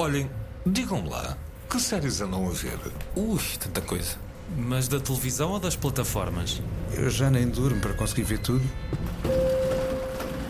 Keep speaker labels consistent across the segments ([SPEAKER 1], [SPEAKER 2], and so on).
[SPEAKER 1] Olhem, digam-me lá, que séries andam a ver?
[SPEAKER 2] Ui, tanta coisa. Mas da televisão ou das plataformas?
[SPEAKER 3] Eu já nem durmo para conseguir ver tudo.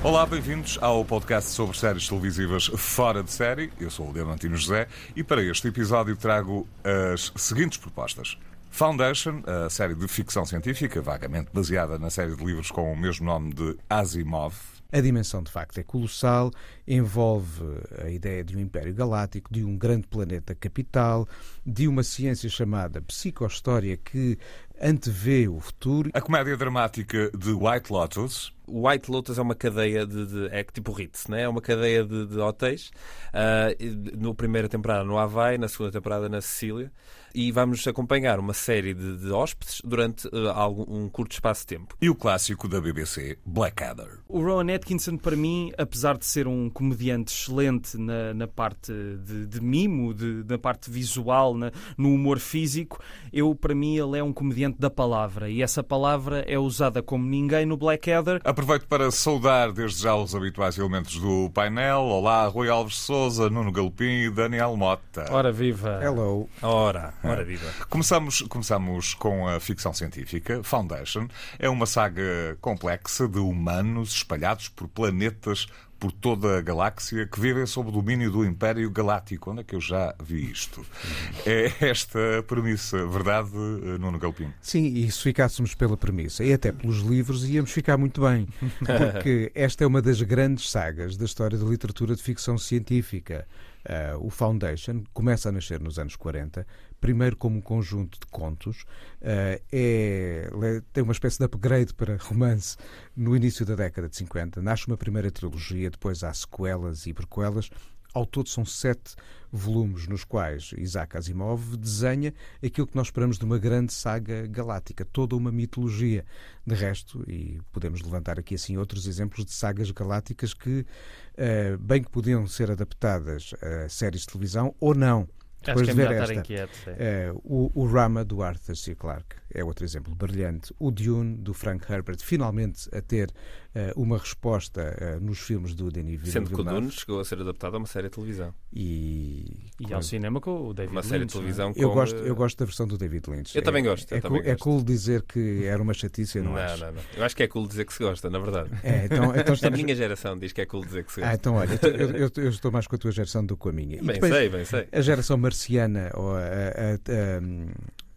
[SPEAKER 1] Olá, bem-vindos ao podcast sobre séries televisivas fora de série. Eu sou o Diamantino José e para este episódio trago as seguintes propostas. Foundation, a série de ficção científica, vagamente baseada na série de livros com o mesmo nome de Asimov.
[SPEAKER 3] A dimensão, de facto, é colossal, envolve a ideia de um império galáctico, de um grande planeta capital, de uma ciência chamada psicohistória que antevê o futuro.
[SPEAKER 1] A comédia dramática de White Lotus.
[SPEAKER 4] White Lotus é uma cadeia de, de é tipo Ritz, né? é uma cadeia de, de hotéis. Uh, no primeira temporada no Havaí, na segunda temporada na Sicília e vamos acompanhar uma série de, de hóspedes durante uh, algum, um curto espaço de tempo.
[SPEAKER 1] E o clássico da BBC, Blackadder.
[SPEAKER 5] O Rowan Atkinson, para mim, apesar de ser um comediante excelente na, na parte de, de mimo, de, na parte visual, na, no humor físico, eu, para mim, ele é um comediante da palavra e essa palavra é usada como ninguém no Blackadder.
[SPEAKER 1] Aproveito para saudar desde já os habituais elementos do painel. Olá, Rui Alves Souza, Nuno Galopim e Daniel Mota.
[SPEAKER 5] Ora viva!
[SPEAKER 3] Hello!
[SPEAKER 4] Ora! Ora viva.
[SPEAKER 1] Começamos, começamos com a ficção científica. Foundation é uma saga complexa de humanos espalhados por planetas por toda a galáxia que vivem sob o domínio do Império Galáctico. Onde é que eu já vi isto? É esta a premissa, verdade, Nuno Galpim?
[SPEAKER 3] Sim, e se ficássemos pela premissa e até pelos livros, íamos ficar muito bem. Porque esta é uma das grandes sagas da história da literatura de ficção científica. Uh, o Foundation começa a nascer nos anos 40, primeiro como um conjunto de contos, uh, é, tem uma espécie de upgrade para romance no início da década de 50. Nasce uma primeira trilogia, depois há sequelas e prequelas. Ao todo são sete volumes nos quais Isaac Asimov desenha aquilo que nós esperamos de uma grande saga galáctica, toda uma mitologia. De resto, e podemos levantar aqui assim outros exemplos de sagas galácticas que, uh, bem que podiam ser adaptadas a séries de televisão ou não,
[SPEAKER 5] depois Acho que é de ver esta, inquieto,
[SPEAKER 3] é, o, o, Rama do Arthur C. Clarke é outro exemplo brilhante. O Dune do Frank Herbert, finalmente a ter uh, uma resposta uh, nos filmes do Denis Villeneuve.
[SPEAKER 4] Sendo que o Dune chegou a ser adaptado a uma série de televisão.
[SPEAKER 5] E, e ao cinema com o David
[SPEAKER 4] uma
[SPEAKER 5] Lynch.
[SPEAKER 4] Uma série de televisão
[SPEAKER 3] com... Eu gosto, eu gosto da versão do David Lynch.
[SPEAKER 4] Eu é, também gosto.
[SPEAKER 3] É,
[SPEAKER 4] também
[SPEAKER 3] cool,
[SPEAKER 4] gosto.
[SPEAKER 3] é cool dizer que era uma chatice, eu não,
[SPEAKER 4] não
[SPEAKER 3] acho.
[SPEAKER 4] Não, não. Eu acho que é cool dizer que se gosta, na verdade.
[SPEAKER 3] É, então, então estamos...
[SPEAKER 4] A minha geração diz que é cool dizer que se gosta.
[SPEAKER 3] Ah, então olha, eu, eu, eu, estou mais com a tua geração do que com a minha.
[SPEAKER 4] E bem depois, sei, bem sei.
[SPEAKER 3] A geração marciana, ou a, a, a a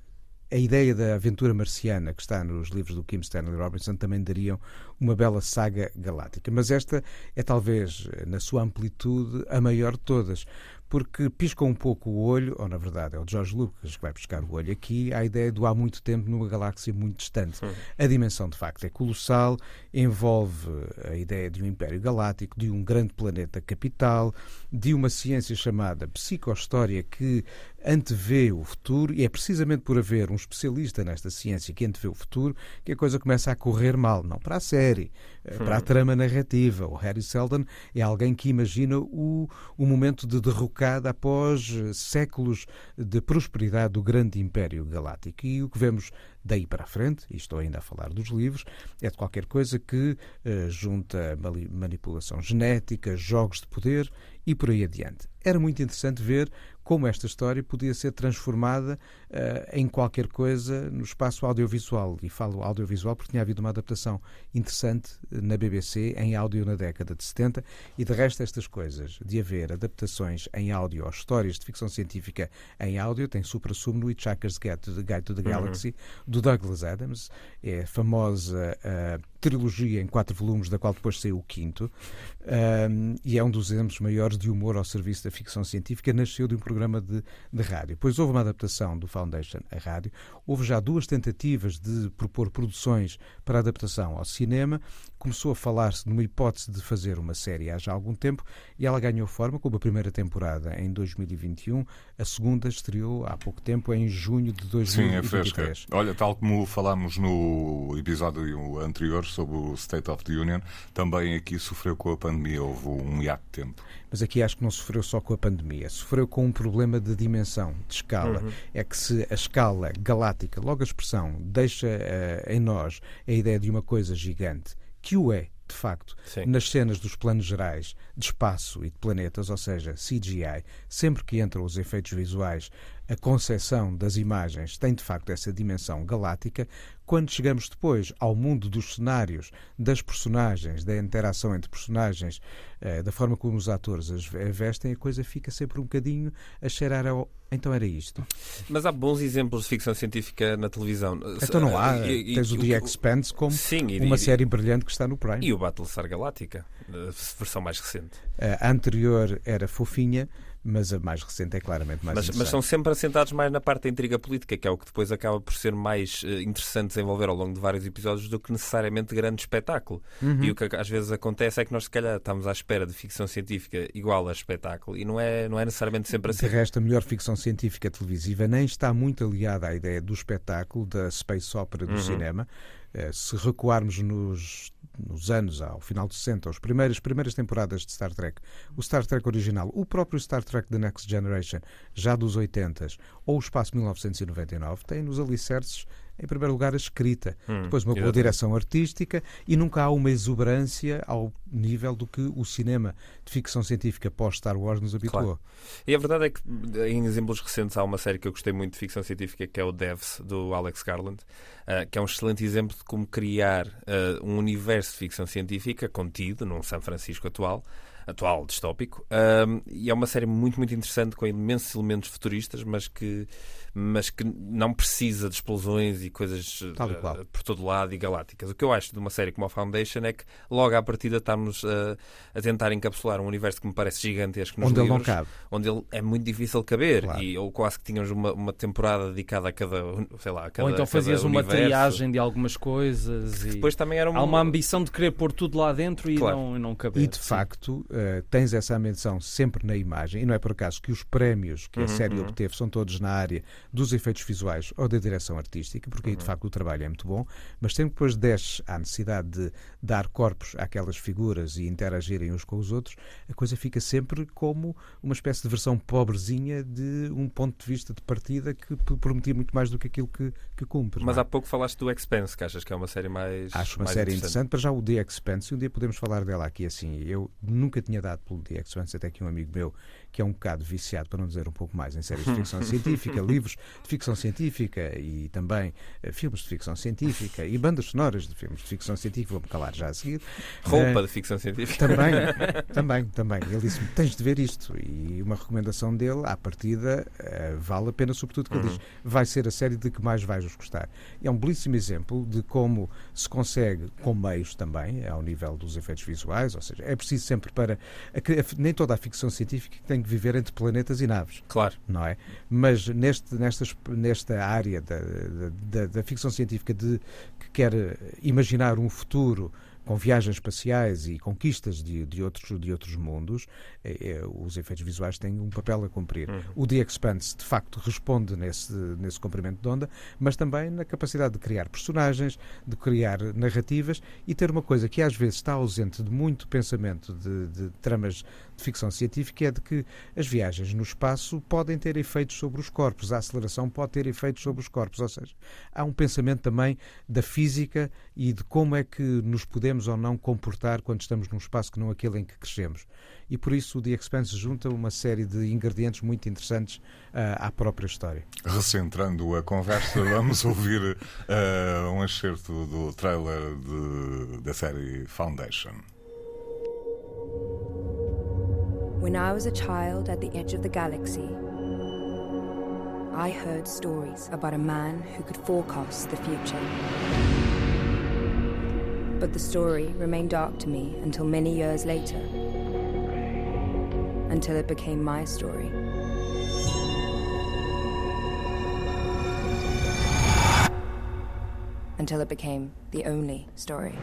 [SPEAKER 3] ideia da aventura marciana que está nos livros do Kim Stanley Robinson também dariam uma bela saga galáctica. Mas esta é talvez, na sua amplitude, a maior de todas, porque pisca um pouco o olho, ou na verdade é o George Lucas que vai pescar o olho aqui, à ideia do há muito tempo numa galáxia muito distante. A dimensão, de facto, é colossal, envolve a ideia de um império galáctico, de um grande planeta capital, de uma ciência chamada psicohistória que antevê o futuro, e é precisamente por haver um especialista nesta ciência que antevê o futuro que a coisa começa a correr mal. Não para a série, eh, para a trama narrativa. O Harry Seldon é alguém que imagina o, o momento de após eh, séculos de prosperidade do grande Império Galáctico. E o que vemos daí para a frente, e estou ainda a falar dos livros, é de qualquer coisa que uh, junta manipulação genética, jogos de poder e por aí adiante. Era muito interessante ver como esta história podia ser transformada uh, em qualquer coisa no espaço audiovisual. E falo audiovisual porque tinha havido uma adaptação interessante na BBC em áudio na década de 70 e de resto estas coisas de haver adaptações em áudio ou histórias de ficção científica em áudio tem supra-sumo no Hitchhiker's Guide to the, Guide to the. Galaxy uhum. do Douglas Adams. É a famosa uh, trilogia em quatro volumes da qual depois saiu o quinto um, e é um dos exemplos maiores de humor ao serviço da ficção científica. Nasceu de um programa de, de rádio. Depois houve uma adaptação do Foundation a rádio. Houve já duas tentativas de propor produções para adaptação ao cinema. Começou a falar-se numa hipótese de fazer uma série há já algum tempo e ela ganhou forma com a primeira temporada em 2021. A segunda estreou há pouco tempo, em junho de 2023. Sim, é fresca.
[SPEAKER 1] Olha, tal como falámos no episódio anterior sobre o State of the Union, também aqui sofreu com a pandemia, houve um hiato de tempo.
[SPEAKER 3] Mas aqui acho que não sofreu só com a pandemia, sofreu com um problema de dimensão, de escala. Uhum. É que se a escala galáctica, logo a expressão, deixa uh, em nós a ideia de uma coisa gigante, que o é, de facto,
[SPEAKER 4] Sim.
[SPEAKER 3] nas cenas dos planos gerais de espaço e de planetas, ou seja, CGI, sempre que entram os efeitos visuais, a concepção das imagens tem de facto essa dimensão galáctica. Quando chegamos depois ao mundo dos cenários, das personagens, da interação entre personagens, eh, da forma como os atores as vestem, a coisa fica sempre um bocadinho a cheirar ao. Então era isto.
[SPEAKER 4] Mas há bons exemplos de ficção científica na televisão.
[SPEAKER 3] Então não há.
[SPEAKER 4] E- e-
[SPEAKER 3] Tens o
[SPEAKER 4] e-
[SPEAKER 3] The Expanse como
[SPEAKER 4] Sim, e-
[SPEAKER 3] uma série brilhante que está no Prime.
[SPEAKER 4] E o Battlestar Galáctica, versão mais recente.
[SPEAKER 3] A anterior era fofinha, mas a mais recente é claramente mais
[SPEAKER 4] Mas, mas são sempre assentados mais na parte da intriga política, que é o que depois acaba por ser mais eh, interessante desenvolver ao longo de vários episódios do que necessariamente grande espetáculo.
[SPEAKER 3] Uhum.
[SPEAKER 4] E o que às vezes acontece é que nós, se calhar, estamos à espera de ficção científica igual a espetáculo e não é, não é necessariamente sempre
[SPEAKER 3] De
[SPEAKER 4] assim.
[SPEAKER 3] resto, a melhor ficção científica televisiva nem está muito aliada à ideia do espetáculo, da space opera
[SPEAKER 4] Uhum.
[SPEAKER 3] do cinema. Eh, Se recuarmos nos, nos anos, ao final de 60, as primeiras, primeiras temporadas de Star Trek, o Star Trek original, o próprio Star Trek The Next Generation, já dos 80 ou o Espaço 1999, tem nos alicerces, em primeiro lugar, a escrita,
[SPEAKER 4] Hum,
[SPEAKER 3] depois uma boa
[SPEAKER 4] exatamente.
[SPEAKER 3] direção artística e nunca há uma exuberância ao nível do que o cinema de ficção científica pós-Star Wars nos habituou.
[SPEAKER 4] Claro. E a verdade é que, em exemplos recentes, há uma série que eu gostei muito de ficção científica, que é o Devs, do Alex Garland, ah, que é um excelente exemplo de como criar ah, um universo de ficção científica contido num São Francisco atual, atual, distópico, ah, e é uma série muito, muito interessante, com imensos elementos futuristas, mas que, mas que não precisa de explosões e coisas
[SPEAKER 3] qual.
[SPEAKER 4] por todo lado e galácticas. O que eu acho de uma série como a Foundation é que, logo à partida, estamos ah, a tentar encapsular um universo que me parece gigantesco nos
[SPEAKER 3] Onde ele não
[SPEAKER 4] livros
[SPEAKER 3] cabe.
[SPEAKER 4] onde ele é muito difícil caber
[SPEAKER 3] Claro.
[SPEAKER 4] e ou quase que tínhamos uma, uma temporada dedicada a cada, sei lá, a cada
[SPEAKER 5] Ou então
[SPEAKER 4] cada
[SPEAKER 5] fazias uma
[SPEAKER 4] universo.
[SPEAKER 5] triagem de algumas coisas e
[SPEAKER 4] Depois também era um...
[SPEAKER 5] há uma ambição de querer pôr tudo lá dentro e
[SPEAKER 4] Claro.
[SPEAKER 5] não, não caber.
[SPEAKER 3] E de
[SPEAKER 5] Sim.
[SPEAKER 3] facto, eh, tens essa menção sempre na imagem, e não é por acaso que os prémios que a
[SPEAKER 4] Uhum,
[SPEAKER 3] série
[SPEAKER 4] uhum.
[SPEAKER 3] obteve são todos na área dos efeitos visuais ou da direção artística, porque
[SPEAKER 4] Uhum.
[SPEAKER 3] aí de facto o trabalho é muito bom, mas sempre que depois desces à necessidade de dar corpos àquelas figuras e interagirem uns com os outros, a coisa fica sempre como uma espécie de versão pobrezinha de um ponto de vista de partida que prometia muito mais do que aquilo que, que cumpre.
[SPEAKER 4] Mas
[SPEAKER 3] é?
[SPEAKER 4] há pouco falaste do Expense, que achas que é uma série mais
[SPEAKER 3] Acho uma
[SPEAKER 4] mais
[SPEAKER 3] série interessante. Para já o The Expanse, e um dia podemos falar dela aqui assim. Eu nunca tinha dado pelo The Expanse, até que um amigo meu, que é um bocado viciado, para não dizer um pouco mais, em séries de ficção científica, livros de ficção científica e também eh, filmes de ficção científica e bandas sonoras de filmes de ficção científica, vou-me calar já a seguir.
[SPEAKER 4] Roupa
[SPEAKER 3] Eh,
[SPEAKER 4] de ficção científica.
[SPEAKER 3] também, também, também. Ele disse-me: tens de ver isto. E uma recomendação dele, à partida, eh, vale a pena, sobretudo, que ele diz: vai ser a série de que mais vais gostar. E é um belíssimo exemplo de como se consegue, com meios também, ao nível dos efeitos visuais, ou seja, é preciso sempre para. nem toda a ficção científica tem que viver entre planetas e naves
[SPEAKER 4] Claro.
[SPEAKER 3] não é? Mas neste, nestas, nesta área da, da- da, ficção científica de, que quer imaginar um futuro com viagens espaciais e conquistas de, de, outros, de outros mundos, eh, eh, os efeitos visuais têm um papel a cumprir. O The Expanse, de facto, responde nesse, nesse comprimento de onda, mas também na capacidade de criar personagens, de criar narrativas e ter uma coisa que às vezes está ausente de muito pensamento de, de tramas de ficção científica, é de que as viagens no espaço podem ter efeitos sobre os corpos, a aceleração pode ter efeitos sobre os corpos, ou seja, há um pensamento também da física e de como é que nos podemos ou não comportar quando estamos num espaço que não aquele em que crescemos. E por isso o The Expanse junta uma série de ingredientes muito interessantes ah, à própria história.
[SPEAKER 1] Recentrando a conversa, vamos ouvir eh, um excerto do trailer de- da série Foundation.
[SPEAKER 6] When I was a child at the edge of the galaxy, I heard stories about a man who could forecast the future. But the story remained dark to me until many years later, until it became my story. Until it became the only story.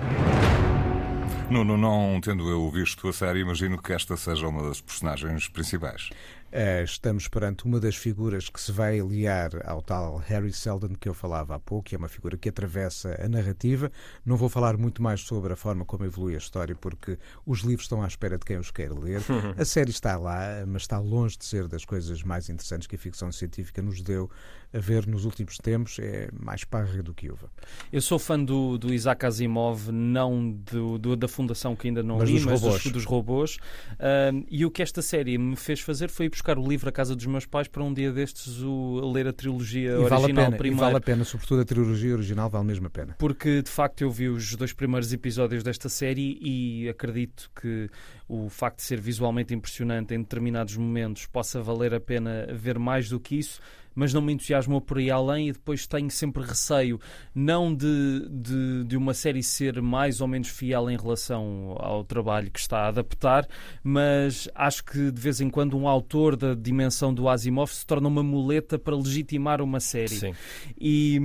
[SPEAKER 1] Nuno, não tendo eu visto a série, imagino que esta seja uma das personagens principais.
[SPEAKER 3] Uh, estamos perante uma das figuras que se vai aliar ao tal Harry Seldon que eu falava há pouco, que é uma figura que atravessa a narrativa. Não vou falar muito mais sobre a forma como evolui a história, porque os livros estão à espera de quem os queira ler. A série está lá, mas está longe de ser das coisas mais interessantes que a ficção científica nos deu a ver nos últimos tempos. É mais parra do que uva.
[SPEAKER 5] Eu sou fã do, do Isaac Asimov, não do, do da fundação que ainda não
[SPEAKER 3] mas
[SPEAKER 5] li,
[SPEAKER 3] dos
[SPEAKER 5] mas
[SPEAKER 3] robôs.
[SPEAKER 5] dos, dos robôs. Uh, e o que esta série me fez fazer foi buscar o livro à casa dos meus pais para um dia destes o, ler a trilogia
[SPEAKER 3] E
[SPEAKER 5] original
[SPEAKER 3] vale a pena,
[SPEAKER 5] primeiro.
[SPEAKER 3] vale a pena, sobretudo a trilogia original, vale mesmo a pena.
[SPEAKER 5] Porque de facto eu vi os dois primeiros episódios desta série e acredito que o facto de ser visualmente impressionante em determinados momentos possa valer a pena ver mais do que isso mas não me entusiasmou por aí além e depois tenho sempre receio, não de, de, de, uma série ser mais ou menos fiel em relação ao trabalho que está a adaptar, mas acho que de vez em quando um autor da dimensão do Asimov se torna uma muleta para legitimar uma série.
[SPEAKER 4] Sim.
[SPEAKER 5] E,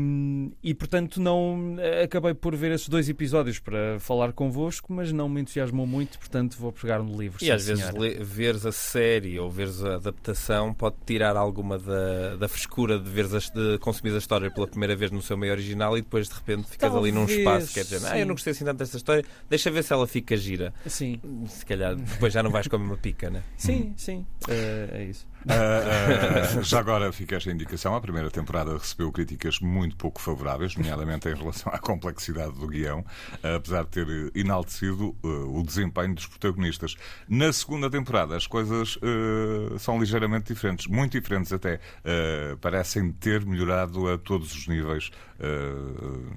[SPEAKER 5] e portanto não acabei por ver esses dois episódios para falar convosco, mas não me entusiasmou muito, portanto vou pegar no livro.
[SPEAKER 4] E às vezes veres a série ou veres a adaptação pode tirar alguma da, da frescura de, ver de consumir a história pela primeira vez no seu meio original e depois de repente ficas
[SPEAKER 5] Talvez,
[SPEAKER 4] ali num espaço, quer dizer,
[SPEAKER 5] sim.
[SPEAKER 4] ah, eu não gostei assim tanto desta história, deixa ver se ela fica gira.
[SPEAKER 5] Sim.
[SPEAKER 4] Se calhar depois já não vais comer uma pica, né?
[SPEAKER 5] Sim, sim, é, é isso.
[SPEAKER 1] Uh, uh, já agora fica esta indicação. A primeira temporada recebeu críticas muito pouco favoráveis, nomeadamente em relação à complexidade do guião, uh, apesar de ter enaltecido o desempenho dos protagonistas. Na segunda temporada, as coisas são ligeiramente diferentes, muito diferentes até. parecem ter melhorado a todos os níveis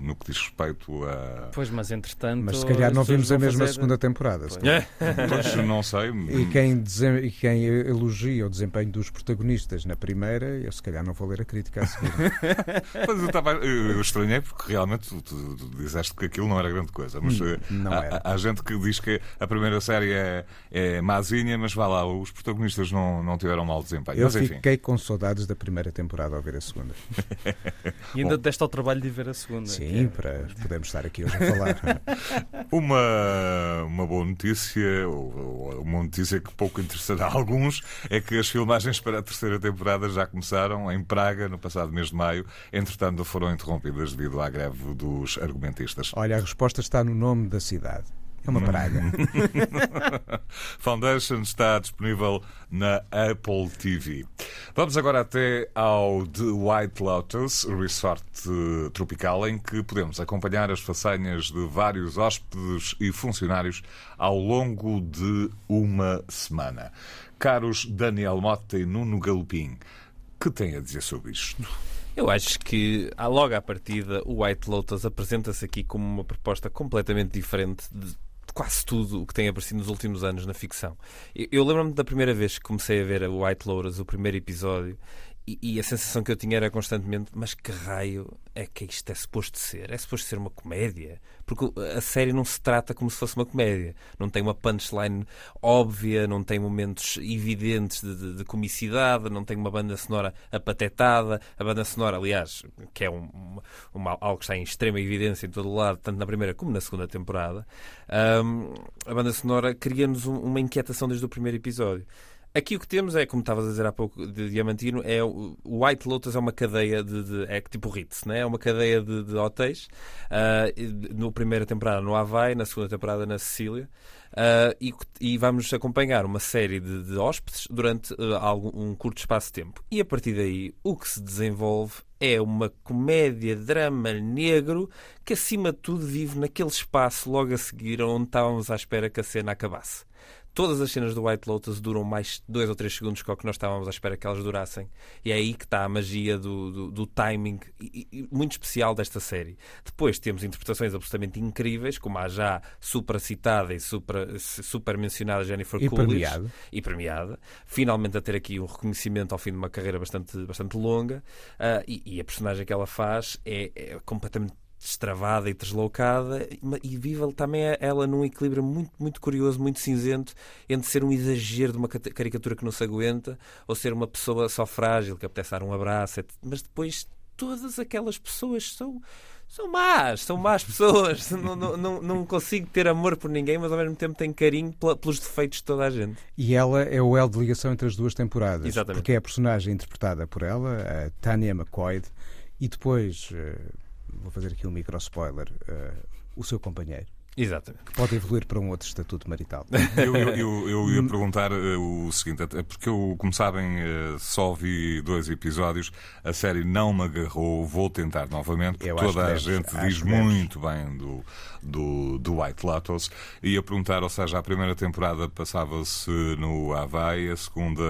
[SPEAKER 1] no que diz respeito a.
[SPEAKER 5] Pois, mas entretanto.
[SPEAKER 3] Mas se calhar não vimos a mesma
[SPEAKER 5] fazer...
[SPEAKER 3] segunda temporada.
[SPEAKER 1] Pois, não sei.
[SPEAKER 3] E quem, e quem elogia o desempenho dos protagonistas na primeira, eu se calhar não vou ler a crítica a seguir.
[SPEAKER 1] mas eu, tava, eu estranhei porque realmente tu, tu, tu, disseste que aquilo não era grande coisa. Mas
[SPEAKER 3] não
[SPEAKER 1] há,
[SPEAKER 3] era.
[SPEAKER 1] há, gente que diz que a primeira série é, é mazinha, mas vá lá, os protagonistas não, não tiveram mau desempenho.
[SPEAKER 3] Eu
[SPEAKER 1] mas, enfim.
[SPEAKER 3] fiquei com saudades da primeira temporada ao ver a segunda.
[SPEAKER 5] e ainda deste ao trabalho de ver a segunda.
[SPEAKER 3] Sim, é... para podermos estar aqui hoje a falar.
[SPEAKER 1] uma, uma boa notícia, ou, uma notícia que pouco interessará a alguns, é que as filmagens para a terceira temporada já começaram em Praga no passado mês de maio. Entretanto, foram interrompidas devido à greve dos argumentistas.
[SPEAKER 3] Olha, a resposta está no nome da cidade. É uma praga.
[SPEAKER 1] Foundation está disponível na Apple TV. Vamos agora até ao The White Lotus, resort tropical, em que podemos acompanhar as façanhas de vários hóspedes e funcionários ao longo de uma semana. Caros Daniel Mota e Nuno Galopim, que têm a dizer sobre isto?
[SPEAKER 4] Eu acho que, logo à partida, o White Lotus apresenta-se aqui como uma proposta completamente diferente de quase tudo o que tem aparecido nos últimos anos na ficção. Eu, lembro-me da primeira vez que comecei a ver o White Lotus, o primeiro episódio, e, a sensação que eu tinha era constantemente: mas que raio é que isto é suposto ser? É suposto ser uma comédia? Porque a série não se trata como se fosse uma comédia. Não tem uma punchline óbvia, não tem momentos evidentes de, de, de comicidade, não tem uma banda sonora apatetada. A banda sonora, aliás, que é um, uma, algo que está em extrema evidência em todo o lado, tanto na primeira como na segunda temporada, um, a banda sonora cria-nos um, uma inquietação desde o primeiro episódio. Aqui o que temos é, como estavas a dizer há pouco, de Diamantino, é o White Lotus é uma cadeia de, de é tipo Ritz, né? é uma cadeia de, de hotéis. Uh, no primeira temporada no Havaí, na segunda temporada na Sicília. Uh, e, e, vamos acompanhar uma série de, de hóspedes durante uh, algum, um curto espaço de tempo. E a partir daí, o que se desenvolve é uma comédia, drama negro que, acima de tudo, vive naquele espaço logo a seguir onde estávamos à espera que a cena acabasse. Todas as cenas do White Lotus duram mais dois ou três segundos que o que nós estávamos à espera que elas durassem. E é aí que está a magia do, do, do timing e, e, muito especial desta série. Depois temos interpretações absolutamente incríveis, como a já super citada e super, super mencionada Jennifer
[SPEAKER 3] e
[SPEAKER 4] Coolidge.
[SPEAKER 3] Premiada.
[SPEAKER 4] E premiada. Finalmente a ter aqui um reconhecimento ao fim de uma carreira bastante, bastante longa. Uh, e, e, a personagem que ela faz é, é completamente destravada e deslocada e vive também ela num equilíbrio muito, muito curioso, muito cinzento entre ser um exagero de uma caricatura que não se aguenta ou ser uma pessoa só frágil que apetece dar um abraço, mas depois todas aquelas pessoas são são más, são más pessoas. não, não, não, consigo ter amor por ninguém, mas ao mesmo tempo tenho carinho pelos defeitos de toda a gente.
[SPEAKER 3] E ela é o elo de ligação entre as duas temporadas.
[SPEAKER 4] Exatamente.
[SPEAKER 3] Porque é a personagem interpretada por ela, a Tanya McCoy, e depois, eh, vou fazer aqui um micro spoiler, eh, o seu companheiro,
[SPEAKER 4] Exatamente.
[SPEAKER 3] que pode evoluir para um outro estatuto marital.
[SPEAKER 1] Eu, eu- eu- eu ia perguntar eh, o seguinte, porque eu, como sabem, eh, só vi dois episódios, a série não me agarrou, vou tentar novamente, porque toda a
[SPEAKER 3] deves,
[SPEAKER 1] gente diz
[SPEAKER 3] deves.
[SPEAKER 1] muito bem do, do, do White Lotus. Ia perguntar, ou seja, a primeira temporada passava-se no Havaí, a segunda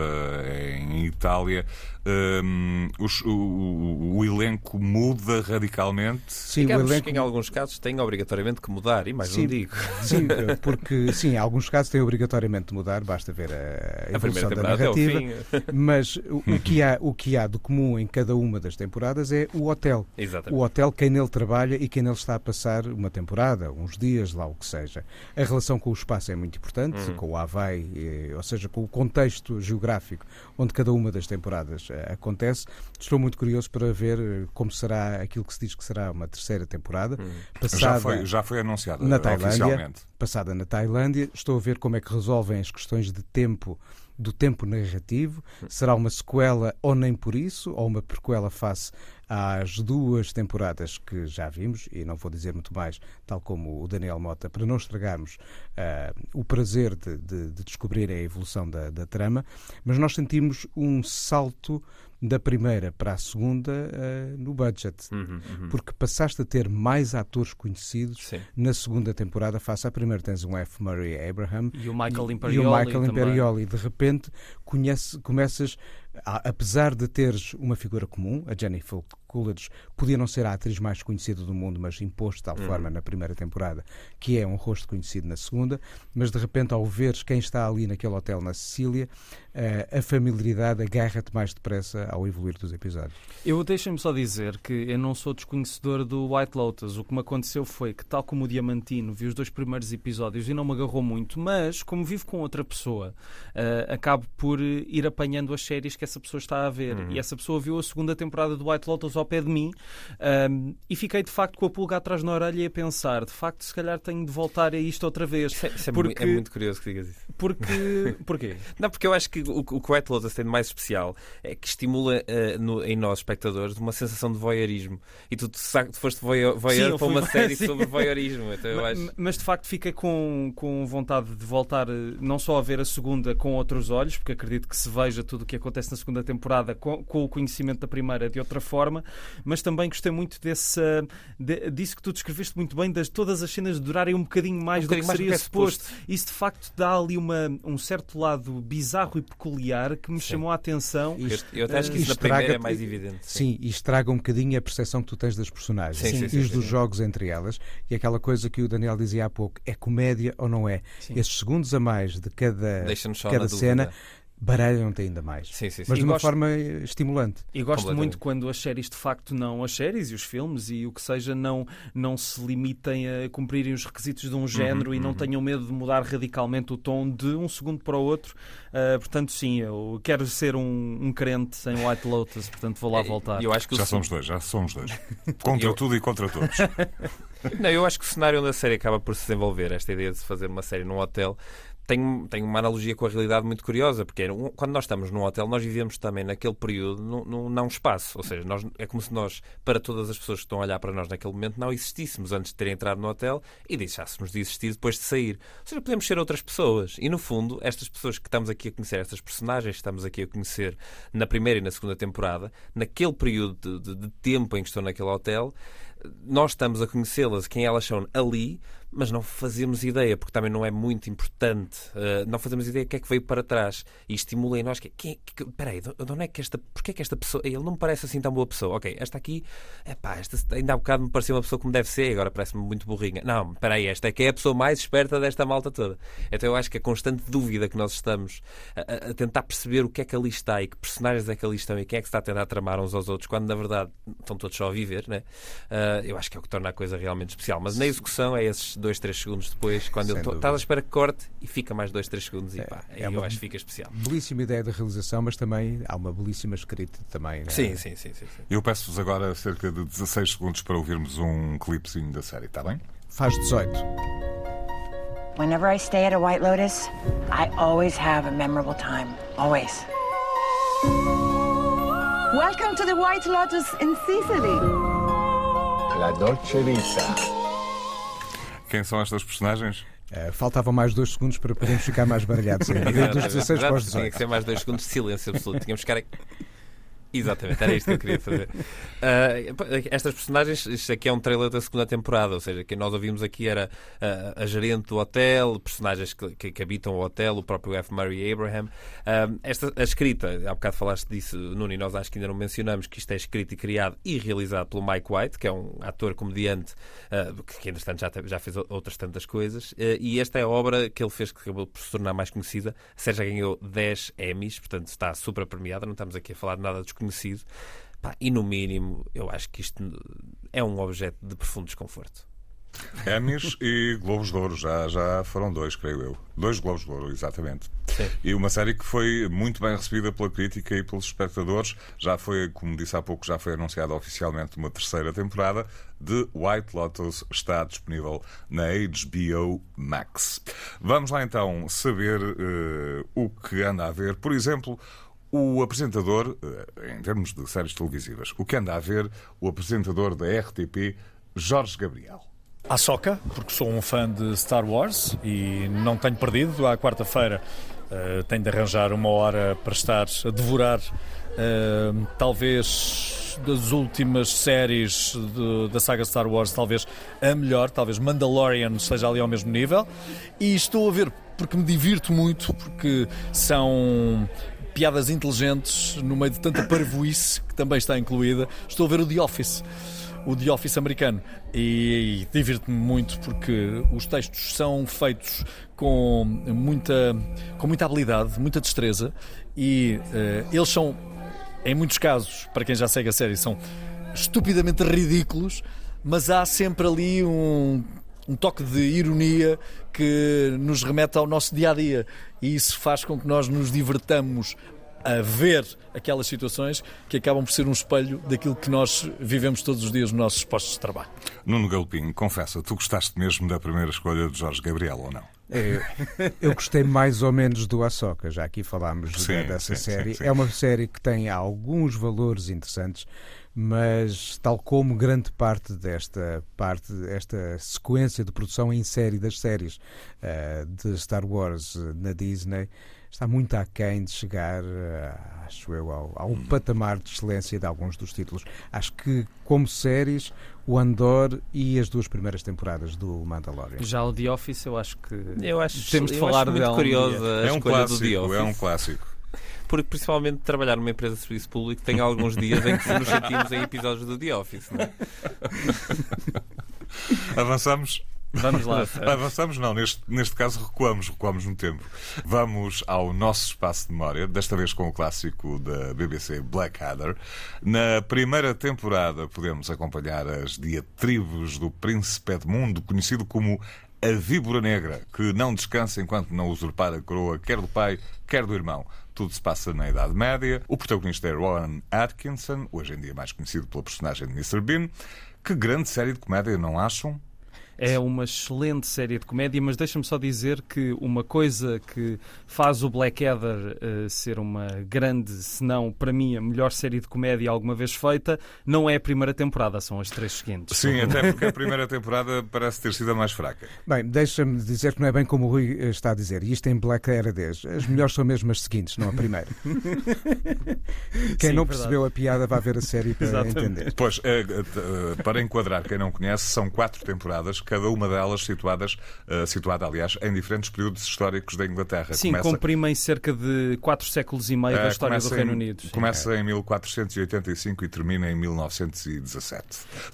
[SPEAKER 1] é em Itália. Hum, os- o, o- o elenco muda radicalmente.
[SPEAKER 3] Sim, o
[SPEAKER 4] Digamos
[SPEAKER 3] elenco
[SPEAKER 4] que em alguns casos tem obrigatoriamente que mudar, e mais não
[SPEAKER 3] Sim.
[SPEAKER 4] digo.
[SPEAKER 3] Sim, porque sim, em alguns casos tem obrigatoriamente de mudar, basta ver a,
[SPEAKER 4] A
[SPEAKER 3] evolução da
[SPEAKER 4] até ao
[SPEAKER 3] narrativa. Mas o, o que há, o que há de comum em cada uma das temporadas é o hotel.
[SPEAKER 4] Exatamente.
[SPEAKER 3] O hotel, quem nele trabalha e quem nele está a passar uma temporada, uns dias, lá o que seja. A relação com o espaço é muito importante,
[SPEAKER 4] Uhum.
[SPEAKER 3] com o Havaí, eh, ou seja, com o contexto geográfico onde cada uma das temporadas acontece. Estou muito curioso para ver eh, como será aquilo que se diz que será uma terceira temporada,
[SPEAKER 4] Uhum.
[SPEAKER 3] passada,
[SPEAKER 1] Já foi, já foi anunciada
[SPEAKER 3] Na Tailândia. passada na Tailândia. Estou a ver como é que resolvem as questões de tempo do tempo narrativo. Será uma sequela ou nem por isso, ou uma prequela face às duas temporadas que já vimos, e não vou dizer muito mais, tal como o Daniel Mota, para não estragarmos ah, o prazer de, de- de descobrir a evolução da, da trama, mas nós sentimos um salto da primeira para a segunda ah, no budget.
[SPEAKER 4] Uhum, uhum.
[SPEAKER 3] Porque passaste a ter mais atores conhecidos
[SPEAKER 4] Sim.
[SPEAKER 3] na segunda temporada, face à primeira, tens um F. Murray Abraham
[SPEAKER 5] E o Michael Imperioli.
[SPEAKER 3] e o Michael
[SPEAKER 5] também.
[SPEAKER 3] Imperioli. De repente, conhece, começas, apesar de teres uma figura comum, a Jennifer Coolidge podia não ser a atriz mais conhecida do mundo, mas impôs de tal
[SPEAKER 4] Uhum.
[SPEAKER 3] forma na primeira temporada, que é um rosto conhecido na segunda, mas de repente, ao veres quem está ali naquele hotel na Sicília, eh, a familiaridade agarra-te mais depressa ao evoluir dos episódios.
[SPEAKER 5] Eu deixem-me só dizer que eu não sou desconhecedor do White Lotus. O que me aconteceu foi que, tal como o Diamantino, vi os dois primeiros episódios e não me agarrou muito, mas como vivo com outra pessoa, eh, acabo por eh, ir apanhando as séries que essa pessoa está a ver.
[SPEAKER 4] Uhum.
[SPEAKER 5] E essa pessoa viu a segunda temporada do White Lotus ao pé de mim ahm, e fiquei de facto com a pulga atrás na orelha e a pensar: de facto, se calhar tenho de voltar a isto outra vez.
[SPEAKER 4] Isso é, isso é
[SPEAKER 5] Porque-
[SPEAKER 4] é muito curioso que digas isso.
[SPEAKER 5] Porque. Porquê?
[SPEAKER 4] Não, porque eu acho que o, o que o tem de mais especial é que estimula eh, no- em nós, espectadores, uma sensação de voyeurismo. E tu, tu, sa- tu foste voyeur, voyeur
[SPEAKER 5] Sim,
[SPEAKER 4] para uma série
[SPEAKER 5] sim.
[SPEAKER 4] sobre voyeurismo. Então eu
[SPEAKER 5] Ma-
[SPEAKER 4] acho.
[SPEAKER 5] ma- Mas de facto fiquei com, com vontade de voltar eh, não só a ver a segunda com outros olhos, porque acredito que se veja tudo o que acontece na segunda temporada com, com o conhecimento da primeira de outra forma, mas também gostei muito desse, eh, de- disso que tu descreveste muito bem, das todas as cenas durarem um bocadinho mais
[SPEAKER 4] Um
[SPEAKER 5] do que
[SPEAKER 4] bocadinho mais do
[SPEAKER 5] seria
[SPEAKER 4] que é
[SPEAKER 5] suposto. Isso de facto dá ali uma, um certo lado bizarro e peculiar que me
[SPEAKER 4] Sim.
[SPEAKER 5] chamou a atenção.
[SPEAKER 4] Eu, eu até acho que isso na
[SPEAKER 3] Isto
[SPEAKER 4] primeira é mais evidente.
[SPEAKER 3] Sim, e estraga um bocadinho a percepção que tu tens das personagens
[SPEAKER 4] Sim, sim,
[SPEAKER 3] e
[SPEAKER 4] sim,
[SPEAKER 3] os
[SPEAKER 4] sim,
[SPEAKER 3] dos
[SPEAKER 4] sim.
[SPEAKER 3] jogos entre elas. E aquela coisa que o Daniel dizia há pouco: é comédia ou não é?
[SPEAKER 5] Sim.
[SPEAKER 3] Esses segundos a mais de cada, cada
[SPEAKER 4] na
[SPEAKER 3] cena
[SPEAKER 4] dúvida.
[SPEAKER 3] Baralham-te ainda mais.
[SPEAKER 4] Sim, sim, sim.
[SPEAKER 3] Mas
[SPEAKER 5] E
[SPEAKER 3] de uma
[SPEAKER 5] gosto-
[SPEAKER 3] forma estimulante.
[SPEAKER 5] E gosto muito quando as séries de facto não, as séries e os filmes e o que seja, não, não se limitem a cumprirem os requisitos de um género e não
[SPEAKER 4] uhum.
[SPEAKER 5] tenham medo de mudar radicalmente o tom de um segundo para o outro. Ah, portanto, sim, eu quero ser um, um crente em White Lotus, portanto vou lá voltar.
[SPEAKER 4] Eu acho que
[SPEAKER 1] Já somos dois, já somos dois. Contra
[SPEAKER 4] Eu-
[SPEAKER 1] tudo e contra todos.
[SPEAKER 4] Não, eu acho que o cenário onde a série acaba por se desenvolver, esta ideia de se fazer uma série num hotel, tem, tem uma analogia com a realidade muito curiosa, porque um- quando nós estamos num hotel, nós vivemos também naquele período num, num não espaço. Ou seja, nós, é como se nós, para todas as pessoas que estão a olhar para nós naquele momento, não existíssemos antes de terem entrado no hotel e deixássemos de existir depois de sair. Ou seja, podemos ser outras pessoas. E no fundo, estas pessoas que estamos aqui a conhecer, estas personagens que estamos aqui a conhecer na primeira e na segunda temporada, naquele período de, de- de tempo em que estão naquele hotel, nós estamos a conhecê-las, quem elas são ali, mas não fazemos ideia, porque também não é muito importante. uh, não fazemos ideia do que é que veio para trás. E estimula em nós que. Quem, que peraí, de de onde é que esta. Porquê é que esta pessoa. Ele não me parece assim tão boa pessoa. Ok, esta aqui. Epá, esta ainda há bocado me parecia uma pessoa como deve ser, agora parece-me muito burrinha. Não, peraí, esta é que é a pessoa mais esperta desta malta toda. Então eu acho que a constante dúvida que nós estamos a, a- tentar perceber o que é que ali está e que personagens é que ali estão e quem é que está a tentar tramar uns aos outros, quando na verdade estão todos só a viver, né? Uh, eu acho que é o que torna a coisa realmente especial. Mas na execução é esses 2, 3 segundos depois, quando
[SPEAKER 3] Sem dúvida.
[SPEAKER 4] estás à espera que corte e fica mais 2, 3 segundos e pá, aí
[SPEAKER 3] é
[SPEAKER 4] eu
[SPEAKER 3] uma-
[SPEAKER 4] acho que fica especial.
[SPEAKER 3] Belíssima ideia de realização, mas também há uma belíssima escrita também. né?
[SPEAKER 4] Sim, sim, sim, sim, sim.
[SPEAKER 1] Eu peço-vos agora cerca de 16 segundos para ouvirmos um clipezinho da série, está bem?
[SPEAKER 3] Faz 18.
[SPEAKER 7] Whenever I stay at a White Lotus, I always have a memorable time. Always.
[SPEAKER 8] Welcome to the White Lotus in Sicily.
[SPEAKER 9] La Dolce Vita.
[SPEAKER 1] Quem são estas personagens?
[SPEAKER 3] Eh, faltavam mais dois segundos para podermos ficar mais baralhados ainda. Dos 16 para os
[SPEAKER 4] Exato, Tinha
[SPEAKER 3] 18.
[SPEAKER 4] que ser mais 2 segundos de silêncio absoluto. Tínhamos que ficar. Exatamente, era isto que eu queria fazer. Pá, estas personagens, isto aqui é um trailer da segunda temporada, ou seja, quem nós ouvimos aqui era ah, a gerente do hotel, personagens que, que- que habitam o hotel, o próprio F. Murray Abraham. Ah, esta, a escrita, há bocado falaste disso, Nuno, e nós acho que ainda não mencionamos que isto é escrito e criado e realizado pelo Mike White, que é um ator comediante que, que entretanto já, já fez outras tantas coisas. E esta é a obra que ele fez que acabou por se tornar mais conhecida. A ganhou 10 Emmys, portanto está super premiada, não estamos aqui a falar de nada desconhecido. Pá, e no mínimo, eu acho que isto é um objeto de profundo desconforto.
[SPEAKER 1] Emmys e Globos de Ouro, já, já foram dois, creio eu. Dois Globos de Ouro, exatamente.
[SPEAKER 4] Sim.
[SPEAKER 1] E uma série que foi muito bem recebida pela crítica e pelos espectadores. Já foi, como disse há pouco, já foi anunciada oficialmente uma terceira temporada de White Lotus. Está disponível na HBO Max. Vamos lá então saber eh, o que anda a ver. Por exemplo, o apresentador, eh, em termos de séries televisivas, o que anda a ver o apresentador da RTP, Jorge Gabriel.
[SPEAKER 10] À soca, porque sou um fã de Star Wars e não tenho perdido. À quarta-feira eh, tenho de arranjar uma hora para estar a devorar eh, talvez das últimas séries de- da saga Star Wars, talvez a melhor, talvez Mandalorian seja ali ao mesmo nível. E estou a ver porque me divirto muito, porque são piadas inteligentes no meio de tanta parvoíce que também está incluída. Estou a ver o The Office o The Office americano e, e divirto-me muito porque os textos são feitos com muita, com muita habilidade, muita destreza e eh, eles são, em muitos casos, para quem já segue a série, são estupidamente ridículos, mas há sempre ali um, um toque de ironia que nos remete ao nosso dia a dia e isso faz com que nós nos divertamos a ver aquelas situações que acabam por ser um espelho daquilo que nós vivemos todos os dias nos nossos postos de trabalho.
[SPEAKER 1] Nuno Galpinho, confessa, tu gostaste mesmo da primeira escolha de Jorge Gabriel ou não?
[SPEAKER 3] Eu, eu gostei mais ou menos do Açoca, já aqui falámos
[SPEAKER 1] Sim,
[SPEAKER 3] dessa
[SPEAKER 1] sim,
[SPEAKER 3] série.
[SPEAKER 1] sim, sim.
[SPEAKER 3] É uma série que tem alguns valores interessantes, mas tal como grande parte desta parte, esta sequência de produção em série das séries eh, de Star Wars eh, na Disney, está muito aquém de chegar, eh, acho eu, ao, ao
[SPEAKER 1] Hum.
[SPEAKER 3] patamar de excelência de alguns dos títulos. Acho que, como séries, o Andor e as duas primeiras temporadas do Mandalorian.
[SPEAKER 5] Já o The Office, eu acho que
[SPEAKER 4] Eu acho,
[SPEAKER 5] temos de
[SPEAKER 4] eu
[SPEAKER 5] falar
[SPEAKER 4] acho muito curiosa
[SPEAKER 1] É um
[SPEAKER 4] escolha do The
[SPEAKER 1] clássico,
[SPEAKER 4] Office.
[SPEAKER 1] é um clássico.
[SPEAKER 4] Porque principalmente trabalhar numa empresa de serviço público tem alguns dias em que nos sentimos em episódios do The Office. Não é?
[SPEAKER 1] Avançamos?
[SPEAKER 5] Vamos lá.
[SPEAKER 1] Avançamos, não, neste, neste caso recuamos, recuamos no tempo. Vamos ao nosso espaço de memória, desta vez com o clássico da BBC Blackadder. Na primeira temporada podemos acompanhar as diatribos do príncipe Edmundo, conhecido como a víbora negra, que não descansa enquanto não usurpar a coroa, quer do pai, quer do irmão. Tudo se passa na Idade Média. O protagonista é Rowan Atkinson, hoje em dia mais conhecido pela personagem de Mr. Bean. Que grande série de comédia, não acham?
[SPEAKER 5] É uma excelente série de comédia, mas deixa-me só dizer que uma coisa que faz o Blackadder uh, ser uma grande, se não para mim a melhor série de comédia alguma vez feita, não é a primeira temporada, são as três seguintes.
[SPEAKER 1] Sim, até porque a primeira temporada parece ter sido a mais fraca.
[SPEAKER 3] Bem, deixa-me dizer que não é bem como o Rui eh, está a dizer. Isto em Black Era 10. As melhores são mesmo as seguintes, não a primeira. Quem
[SPEAKER 5] Sim,
[SPEAKER 3] não
[SPEAKER 5] verdade.
[SPEAKER 3] percebeu a piada vai ver a série para
[SPEAKER 5] Exatamente.
[SPEAKER 3] entender.
[SPEAKER 1] Pois, eh, eh, para enquadrar quem não conhece, são quatro temporadas, cada uma delas situadas, eh, situada, aliás, em diferentes períodos históricos da Inglaterra.
[SPEAKER 5] Sim, comprimem cerca de quatro séculos e meio da
[SPEAKER 1] eh,
[SPEAKER 5] história do
[SPEAKER 1] começa
[SPEAKER 5] Reino
[SPEAKER 1] em-
[SPEAKER 5] Unido. sim.
[SPEAKER 1] Começa em 1485 e termina em 1917.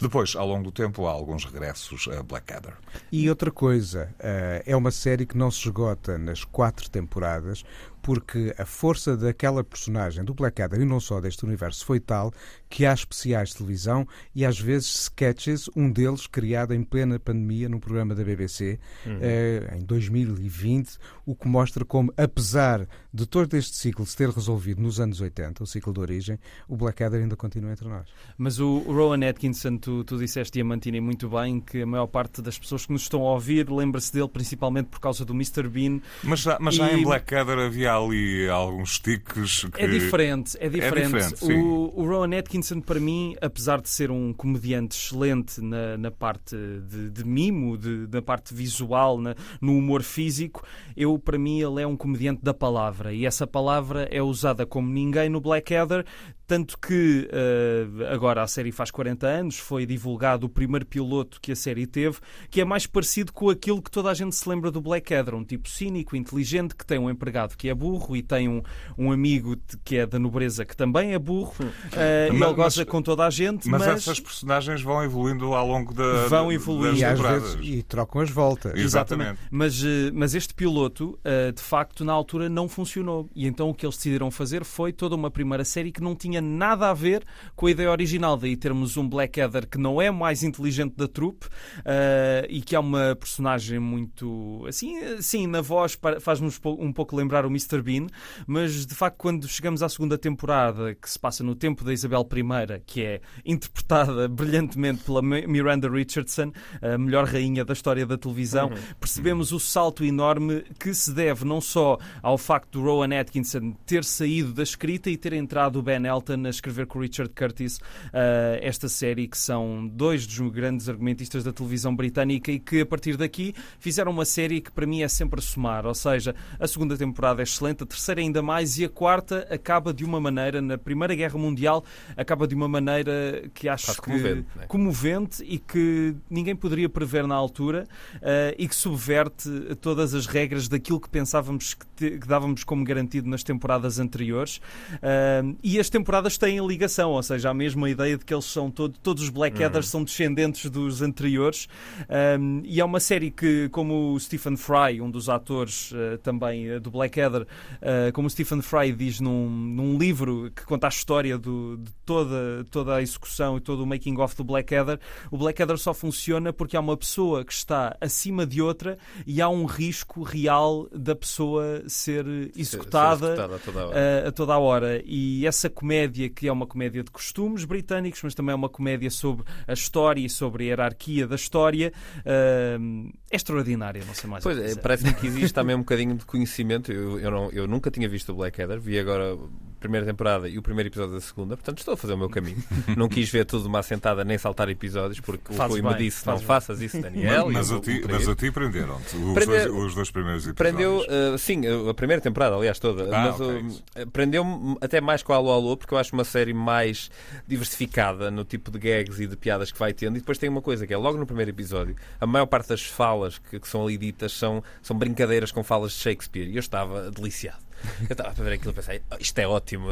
[SPEAKER 1] Depois, ao longo do tempo, há alguns regressos a Blackadder.
[SPEAKER 3] E outra coisa, eh, é uma série que não se esgota nas quatro temporadas, porque a força daquela personagem, do Blackadder, e não só deste universo, foi tal que há especiais de televisão e às vezes sketches, um deles criado em plena pandemia num programa da BBC uhum. eh, em 2020, o que mostra como, apesar de todo este ciclo se ter resolvido nos anos 80, o ciclo de origem, o Blackadder ainda continua entre nós.
[SPEAKER 5] Mas o Rowan Atkinson, tu, tu disseste, Diamantini, muito bem, que a maior parte das pessoas que nos estão a ouvir lembra-se dele principalmente por causa do Mr. Bean.
[SPEAKER 1] Mas já, mas já em Blackadder havia ali alguns tiques que...
[SPEAKER 5] É diferente, é diferente. É diferente o, o Rowan Atkinson, para mim, apesar de ser um comediante excelente na, na parte de, de mimo, de, da parte visual, na, no humor físico, eu, para mim, ele é um comediante da palavra. E essa palavra é usada como ninguém no Blackadder, tanto que uh, agora a série faz 40 anos, foi divulgado o primeiro piloto que a série teve, que é mais parecido com aquilo que toda a gente se lembra do Blackadder, um tipo cínico, inteligente, que tem um empregado que é burro e tem um, um amigo que é da nobreza que também é burro, uh, e ele goza com toda a gente.
[SPEAKER 1] Mas,
[SPEAKER 5] mas,
[SPEAKER 1] essas personagens vão evoluindo ao longo da
[SPEAKER 5] Vão evoluindo
[SPEAKER 3] e, às vezes, e trocam as voltas.
[SPEAKER 1] Exatamente.
[SPEAKER 5] Mas, uh, mas este piloto, de facto, na altura não funcionou. E então o que eles decidiram fazer foi toda uma primeira série que não tinha nada a ver com a ideia original. Daí termos um Blackadder que não é mais inteligente da trupe uh, e que é uma personagem muito. Assim, sim, na voz faz-nos um pouco lembrar o Mr. Bean, mas de facto, quando chegamos à segunda temporada, que se passa no tempo da Isabel I, que é interpretada brilhantemente pela Miranda Richardson, a melhor rainha da história da televisão, uhum. percebemos o salto enorme que se deve não só ao facto do Rowan Atkinson ter saído da escrita e ter entrado o Ben Elton a escrever com o Richard Curtis uh, esta série, que são dois dos grandes argumentistas da televisão britânica e que a partir daqui fizeram uma série que para mim é sempre a somar. Ou seja, a segunda temporada é excelente, a terceira ainda mais e a quarta acaba de uma maneira, na Primeira Guerra Mundial, acaba de uma maneira que acho que
[SPEAKER 4] comovente, né?
[SPEAKER 5] comovente e que ninguém poderia prever na altura uh, e que subverte todas as regras daquilo que pensávamos que, te, que dávamos como garantido nas temporadas anteriores. Uh, e as temporadas todas têm ligação, ou seja, a mesma ideia de que eles são todo, todos os Blackadders uhum. são descendentes dos anteriores. Um, e é uma série que, como o Stephen Fry, um dos atores uh, também uh, do Blackadder, uh, como o Stephen Fry diz num, num livro que conta a história do, de toda, toda a execução e todo o making of do Blackadder, o Blackadder só funciona porque há uma pessoa que está acima de outra e há um risco real da pessoa ser executada, ser, ser executada a, toda a, toda a hora. E essa comédia comédia que é uma comédia de costumes britânicos, mas também é uma comédia sobre a história e sobre a hierarquia da história. Uh, é extraordinária, não sei mais.
[SPEAKER 4] Pois é, parece-me que existe também um bocadinho de conhecimento. Eu, eu, não, eu nunca tinha visto o Blackadder, vi agora primeira temporada e o primeiro episódio da segunda, portanto estou a fazer o meu caminho. não quis ver tudo de uma assentada nem saltar episódios, porque
[SPEAKER 5] Faz
[SPEAKER 4] o Rui me disse: não bem. faças isso, Daniel.
[SPEAKER 1] Mas, mas, a, ti, mas a ti prenderam-te os, Prender, dois, os dois primeiros episódios.
[SPEAKER 4] Prendeu, uh, sim, a primeira temporada, aliás, toda. Ah, mas okay. uh, prendeu-me até mais com a Alô Alô, porque eu acho uma série mais diversificada no tipo de gags e de piadas que vai tendo. E depois tem uma coisa que é logo no primeiro episódio, a maior parte das falas que, que são ali ditas são, são brincadeiras com falas de Shakespeare. E eu estava deliciado. Eu estava a ver aquilo e pensei, oh, isto é ótimo.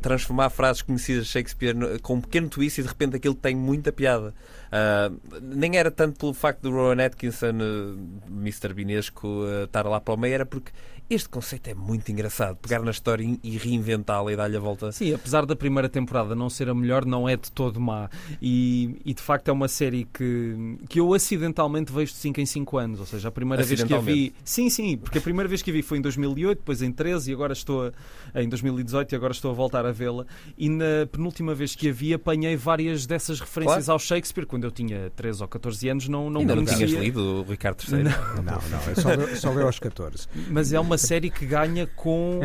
[SPEAKER 4] transformar frases conhecidas de Shakespeare com um pequeno twist e de repente aquilo tem muita piada. Uh, nem era tanto pelo facto do Rowan Atkinson, uh, Mr. Binesco, uh, estar lá para o meio, era porque este conceito é muito engraçado. Pegar na história e reinventá-la e dar-lhe a volta.
[SPEAKER 5] Sim, apesar da primeira temporada não ser a melhor, não é de todo má. E, e de facto é uma série que, que eu acidentalmente vejo de 5 em 5 anos. Ou seja, a primeira vez que a vi. Sim, sim, porque a primeira vez que a vi foi em 2008, depois em 13 e agora estou a, em 2018 e agora estou a voltar a vê-la. E na penúltima vez que a vi apanhei várias dessas referências claro. ao Shakespeare. Quando eu tinha 13 ou 14 anos, não, não
[SPEAKER 4] Ainda
[SPEAKER 5] não
[SPEAKER 4] tinhas lido o Ricardo III?
[SPEAKER 3] Não, não, não eu só, só leio aos 14.
[SPEAKER 5] Mas é uma uma série que ganha com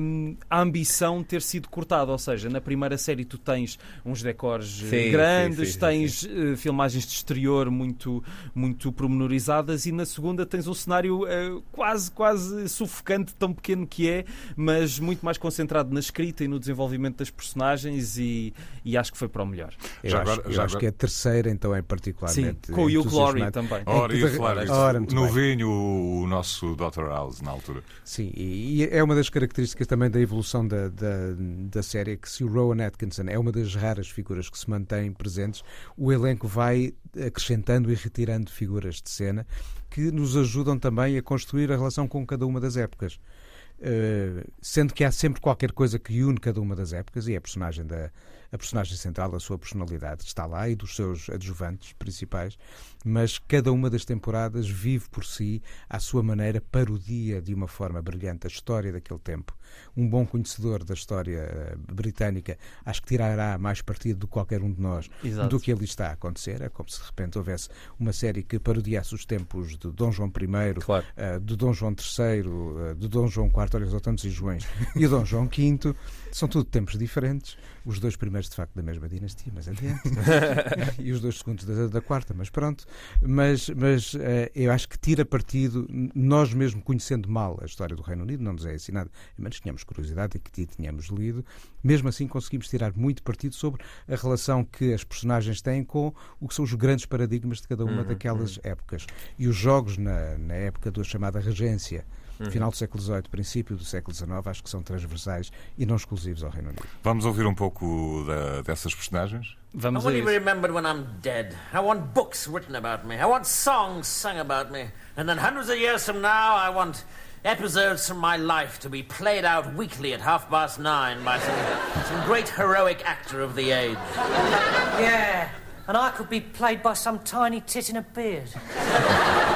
[SPEAKER 5] um, a ambição de ter sido cortada. Ou seja, na primeira série tu tens uns decors eh, sim, grandes, sim, sim, tens uh, filmagens de exterior muito, muito promenorizadas e na segunda tens um cenário uh, quase, quase sufocante, tão pequeno que é, mas muito mais concentrado na escrita e no desenvolvimento das personagens e, e acho que foi para o melhor.
[SPEAKER 3] Eu, já acho, agora, eu acho que a terceira então é particularmente
[SPEAKER 5] Sim, com o Hugh Laurie também.
[SPEAKER 1] Ora, falar Ora, no vinho o nosso Dr. House na altura.
[SPEAKER 3] Sim, e é uma das características também da evolução da, da, da série, que se o Rowan Atkinson é uma das raras figuras que se mantém presentes, o elenco vai acrescentando e retirando figuras de cena que nos ajudam também a construir a relação com cada uma das épocas. uh, sendo que há sempre qualquer coisa que une cada uma das épocas, e é a personagem da, a personagem central, a sua personalidade está lá e dos seus adjuvantes principais, mas cada uma das temporadas vive por si, à sua maneira, parodia de uma forma brilhante a história daquele tempo. Um bom conhecedor da história eh, britânica acho que tirará mais partido do que qualquer um de nós Exato. do que ali está a acontecer. É como se de repente houvesse uma série que parodiasse os tempos de Dom João I, claro. uh, de Dom João III, uh, de Dom João IV, olha, tantos e Joões, e Dom João V. São tudo tempos diferentes. Os dois primeiros, de facto, da mesma dinastia, mas adiante. e os dois segundos da, da quarta, mas pronto. Mas, mas uh, eu acho que tira partido, nós mesmo conhecendo mal a história do Reino Unido, não nos é ensinado, a menos tínhamos curiosidade e que tínhamos lido, mesmo assim conseguimos tirar muito partido sobre a relação que as personagens têm com o que são os grandes paradigmas de cada uma uhum, daquelas uhum. épocas. E os jogos na, na época da chamada regência uhum. final do século XVIII, princípio do século XIX, acho que são transversais e não exclusivos ao Reino Unido.
[SPEAKER 1] Vamos ouvir um pouco da, dessas personagens?
[SPEAKER 11] Vamos I want to be remembered when I'm dead. I want books written about me. I want songs sung about me. And then hundreds of years from now, I want episodes from my life to be played out weekly at half past nine by some, some great heroic actor of the age.
[SPEAKER 12] Yeah, and I could be played by some tiny tit in a beard.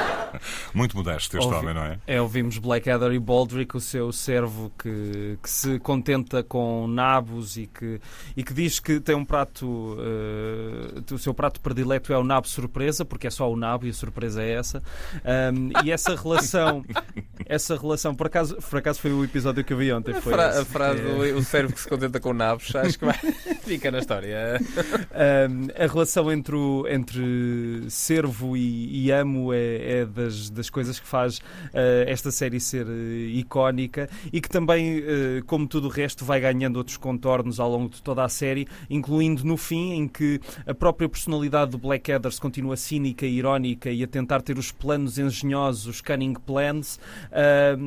[SPEAKER 1] Muito modesto este Ouvi, homem, não é?
[SPEAKER 5] É, ouvimos Blackadder e Baldrick, o seu servo que, que se contenta com nabos e que, e que diz que tem um prato, uh, o seu prato predileto é o nabo surpresa, porque é só o nabo e a surpresa é essa. Um, e essa relação, essa relação, por acaso, por acaso foi o episódio que eu vi ontem. Foi
[SPEAKER 4] a, fra a frase, é... o servo que se contenta com nabos, acho que vai, fica na história.
[SPEAKER 5] Um, a relação entre, o, entre servo e, e amo é, é das, das coisas que faz uh, esta série ser uh, icónica e que também, uh, como tudo o resto, vai ganhando outros contornos ao longo de toda a série, incluindo no fim, em que a própria personalidade do Blackadder continua cínica e irónica e a tentar ter os planos engenhosos, os cunning plans.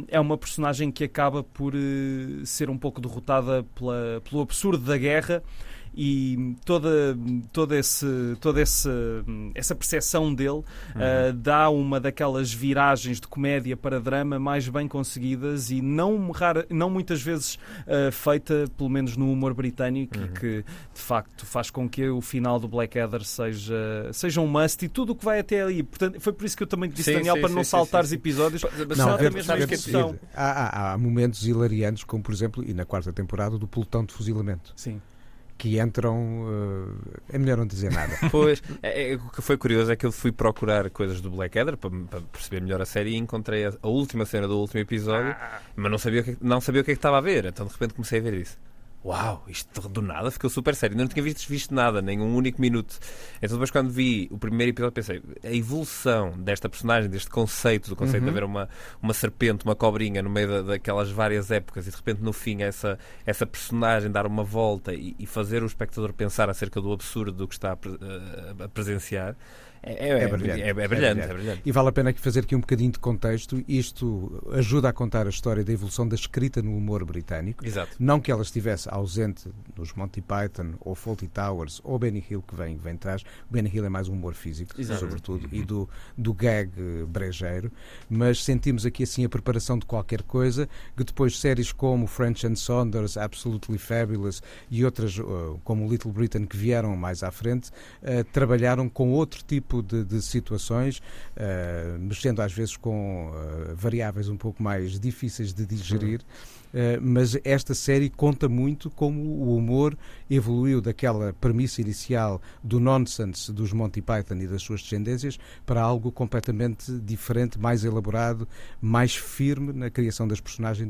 [SPEAKER 5] é uma personagem que acaba por ser um pouco derrotada pela, pelo absurdo da guerra e toda, toda, esse, toda esse, essa percepção dele uhum. uh, dá uma daquelas viragens de comédia para drama mais bem conseguidas e não, rara, não muitas vezes uh, feita, pelo menos no humor britânico, uhum. que de facto faz com que o final do Blackadder seja, seja um must e tudo o que vai até ali. Portanto, foi por isso que eu também te disse, sim, Daniel, sim, para sim, não saltar os episódios, mas não,
[SPEAKER 3] mesmo Há, há, há momentos hilariantes, como por exemplo, e na quarta temporada, do pelotão de fuzilamento.
[SPEAKER 5] Sim
[SPEAKER 3] que entram. Uh, é melhor não dizer nada.
[SPEAKER 4] Pois, é, é, o que foi curioso é que eu fui procurar coisas do Blackadder para, para perceber melhor a série e encontrei a, a última cena do último episódio, ah. mas não sabia, o que, não sabia o que é que estava a ver. Então de repente comecei a ver isso uau, isto do nada ficou super sério. Não tinha visto, visto nada, nem um único minuto. Então depois quando vi o primeiro episódio pensei, a evolução desta personagem, deste conceito, do conceito uhum. de haver uma, uma serpente, uma cobrinha no meio da, daquelas várias épocas e de repente no fim essa, essa personagem dar uma volta e, e fazer o espectador pensar acerca do absurdo do que está a, a, a presenciar é, é, é, brilhante. É, brilhante, é, brilhante.
[SPEAKER 3] E vale a pena aqui fazer aqui um bocadinho de contexto. Isto ajuda a contar a história da evolução da escrita no humor britânico.
[SPEAKER 4] Exato.
[SPEAKER 3] Não que ela estivesse ausente nos Monty Python ou Fawlty Towers ou Benny Hill que vem, vem atrás. O Benny Hill é mais um humor físico, Exato. sobretudo, e do, do gag brejeiro. Mas sentimos aqui assim a preparação de qualquer coisa que depois séries como French and Saunders, Absolutely Fabulous e outras uh, como Little Britain que vieram mais à frente, uh, trabalharam com outro tipo tipo de, de situações, uh, mexendo às vezes com uh, variáveis um pouco mais difíceis de digerir. Mas esta série conta muito como o humor evoluiu daquela premissa inicial do nonsense dos Monty Python e das suas descendências para algo completamente diferente, mais elaborado, mais firme na criação das personagens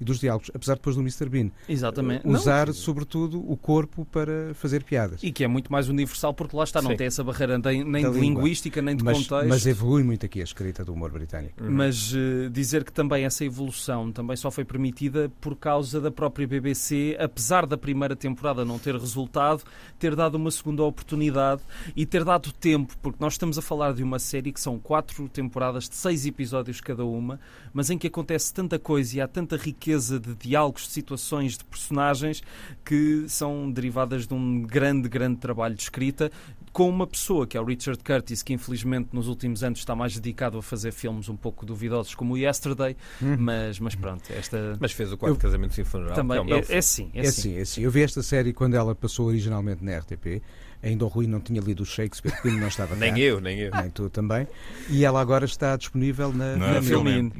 [SPEAKER 3] e dos diálogos, apesar depois do Mr. Bean
[SPEAKER 5] Exatamente.
[SPEAKER 3] usar não, sobretudo o corpo para fazer piadas.
[SPEAKER 5] E que é muito mais universal porque lá está, não Sim. tem essa barreira nem, nem de linguística, nem de
[SPEAKER 3] mas,
[SPEAKER 5] contexto.
[SPEAKER 3] Mas evolui muito aqui a escrita do humor britânico.
[SPEAKER 5] Uhum. Mas uh, dizer que também essa evolução também só foi permitida por causa da própria BBC, apesar da primeira temporada não ter resultado, ter dado uma segunda oportunidade e ter dado tempo, porque nós estamos a falar de uma série que são quatro temporadas de seis episódios cada uma, mas em que acontece tanta coisa e há tanta riqueza de diálogos, de situações, de personagens que são derivadas de um grande, grande trabalho de escrita com uma pessoa que é o Richard Curtis, que infelizmente nos últimos anos está mais dedicado a fazer filmes um pouco duvidosos, como o Yesterday,
[SPEAKER 3] Hum.
[SPEAKER 5] mas, mas pronto, esta.
[SPEAKER 4] Mas fez o quarto
[SPEAKER 3] Eu-
[SPEAKER 4] casamento sem funeral.
[SPEAKER 5] Também,
[SPEAKER 4] é um belo
[SPEAKER 5] é,
[SPEAKER 4] filme.
[SPEAKER 5] é sim, é,
[SPEAKER 3] É
[SPEAKER 5] sim.
[SPEAKER 3] é assim. Eu vi esta série quando ela passou originalmente na RTP. Ainda o Rui não tinha lido o Shakespeare, porque não estava
[SPEAKER 4] Nem
[SPEAKER 3] cá.
[SPEAKER 4] eu, nem eu.
[SPEAKER 3] Nem tu também. E ela agora está disponível na,
[SPEAKER 1] Na
[SPEAKER 3] na
[SPEAKER 1] Filmin.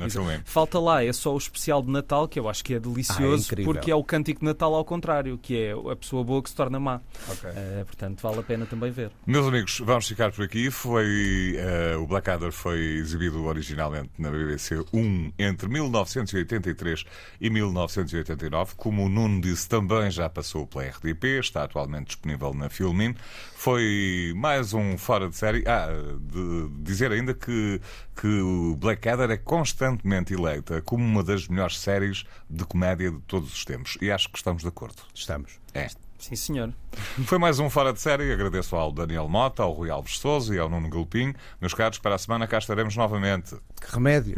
[SPEAKER 5] Falta lá, é só o especial de Natal, que eu acho que é delicioso,
[SPEAKER 3] incrível.
[SPEAKER 5] porque é o cântico de Natal ao contrário, que é a pessoa boa que se torna má.
[SPEAKER 4] Ok.
[SPEAKER 5] Eh, portanto, vale a pena também ver.
[SPEAKER 1] Meus amigos, vamos ficar por aqui. Foi, eh, o Blackadder foi exibido originalmente na BBC 1 entre 1983 e 1989. Como o Nuno disse, também já passou pela RTP, está atualmente disponível na Filmin. Foi mais um fora de série. Ah, de dizer ainda que, que o Blackadder é constantemente eleita como uma das melhores séries de comédia de todos os tempos. E acho que estamos de acordo.
[SPEAKER 3] Estamos.
[SPEAKER 1] É.
[SPEAKER 5] Sim, senhor.
[SPEAKER 1] Foi mais um Fora de Série. Agradeço ao Daniel Mota, ao Rui Alves Souza e ao Nuno Galpim. Meus caros, para a semana cá estaremos novamente.
[SPEAKER 3] Que remédio.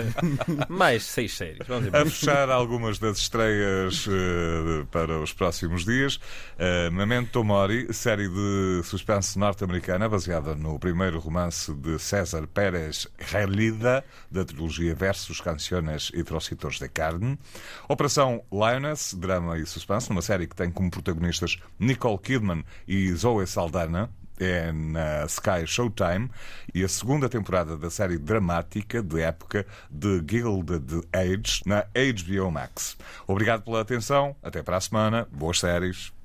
[SPEAKER 4] Mais seis séries. Vamos
[SPEAKER 1] A fechar algumas das estreias eh, para os próximos dias. Uh, Memento Mori, série de suspense norte-americana baseada no primeiro romance de César Pérez Relida, da trilogia Versus Canciones e Trocitos de Carne. Operação Lioness, drama e suspense, numa série que tem como protagonistas Nicole Kidman e Zoe Saldana. É na Sky Showtime e a segunda temporada da série dramática de época de Gilded Age na HBO Max. Obrigado pela atenção, até para a semana, boas séries.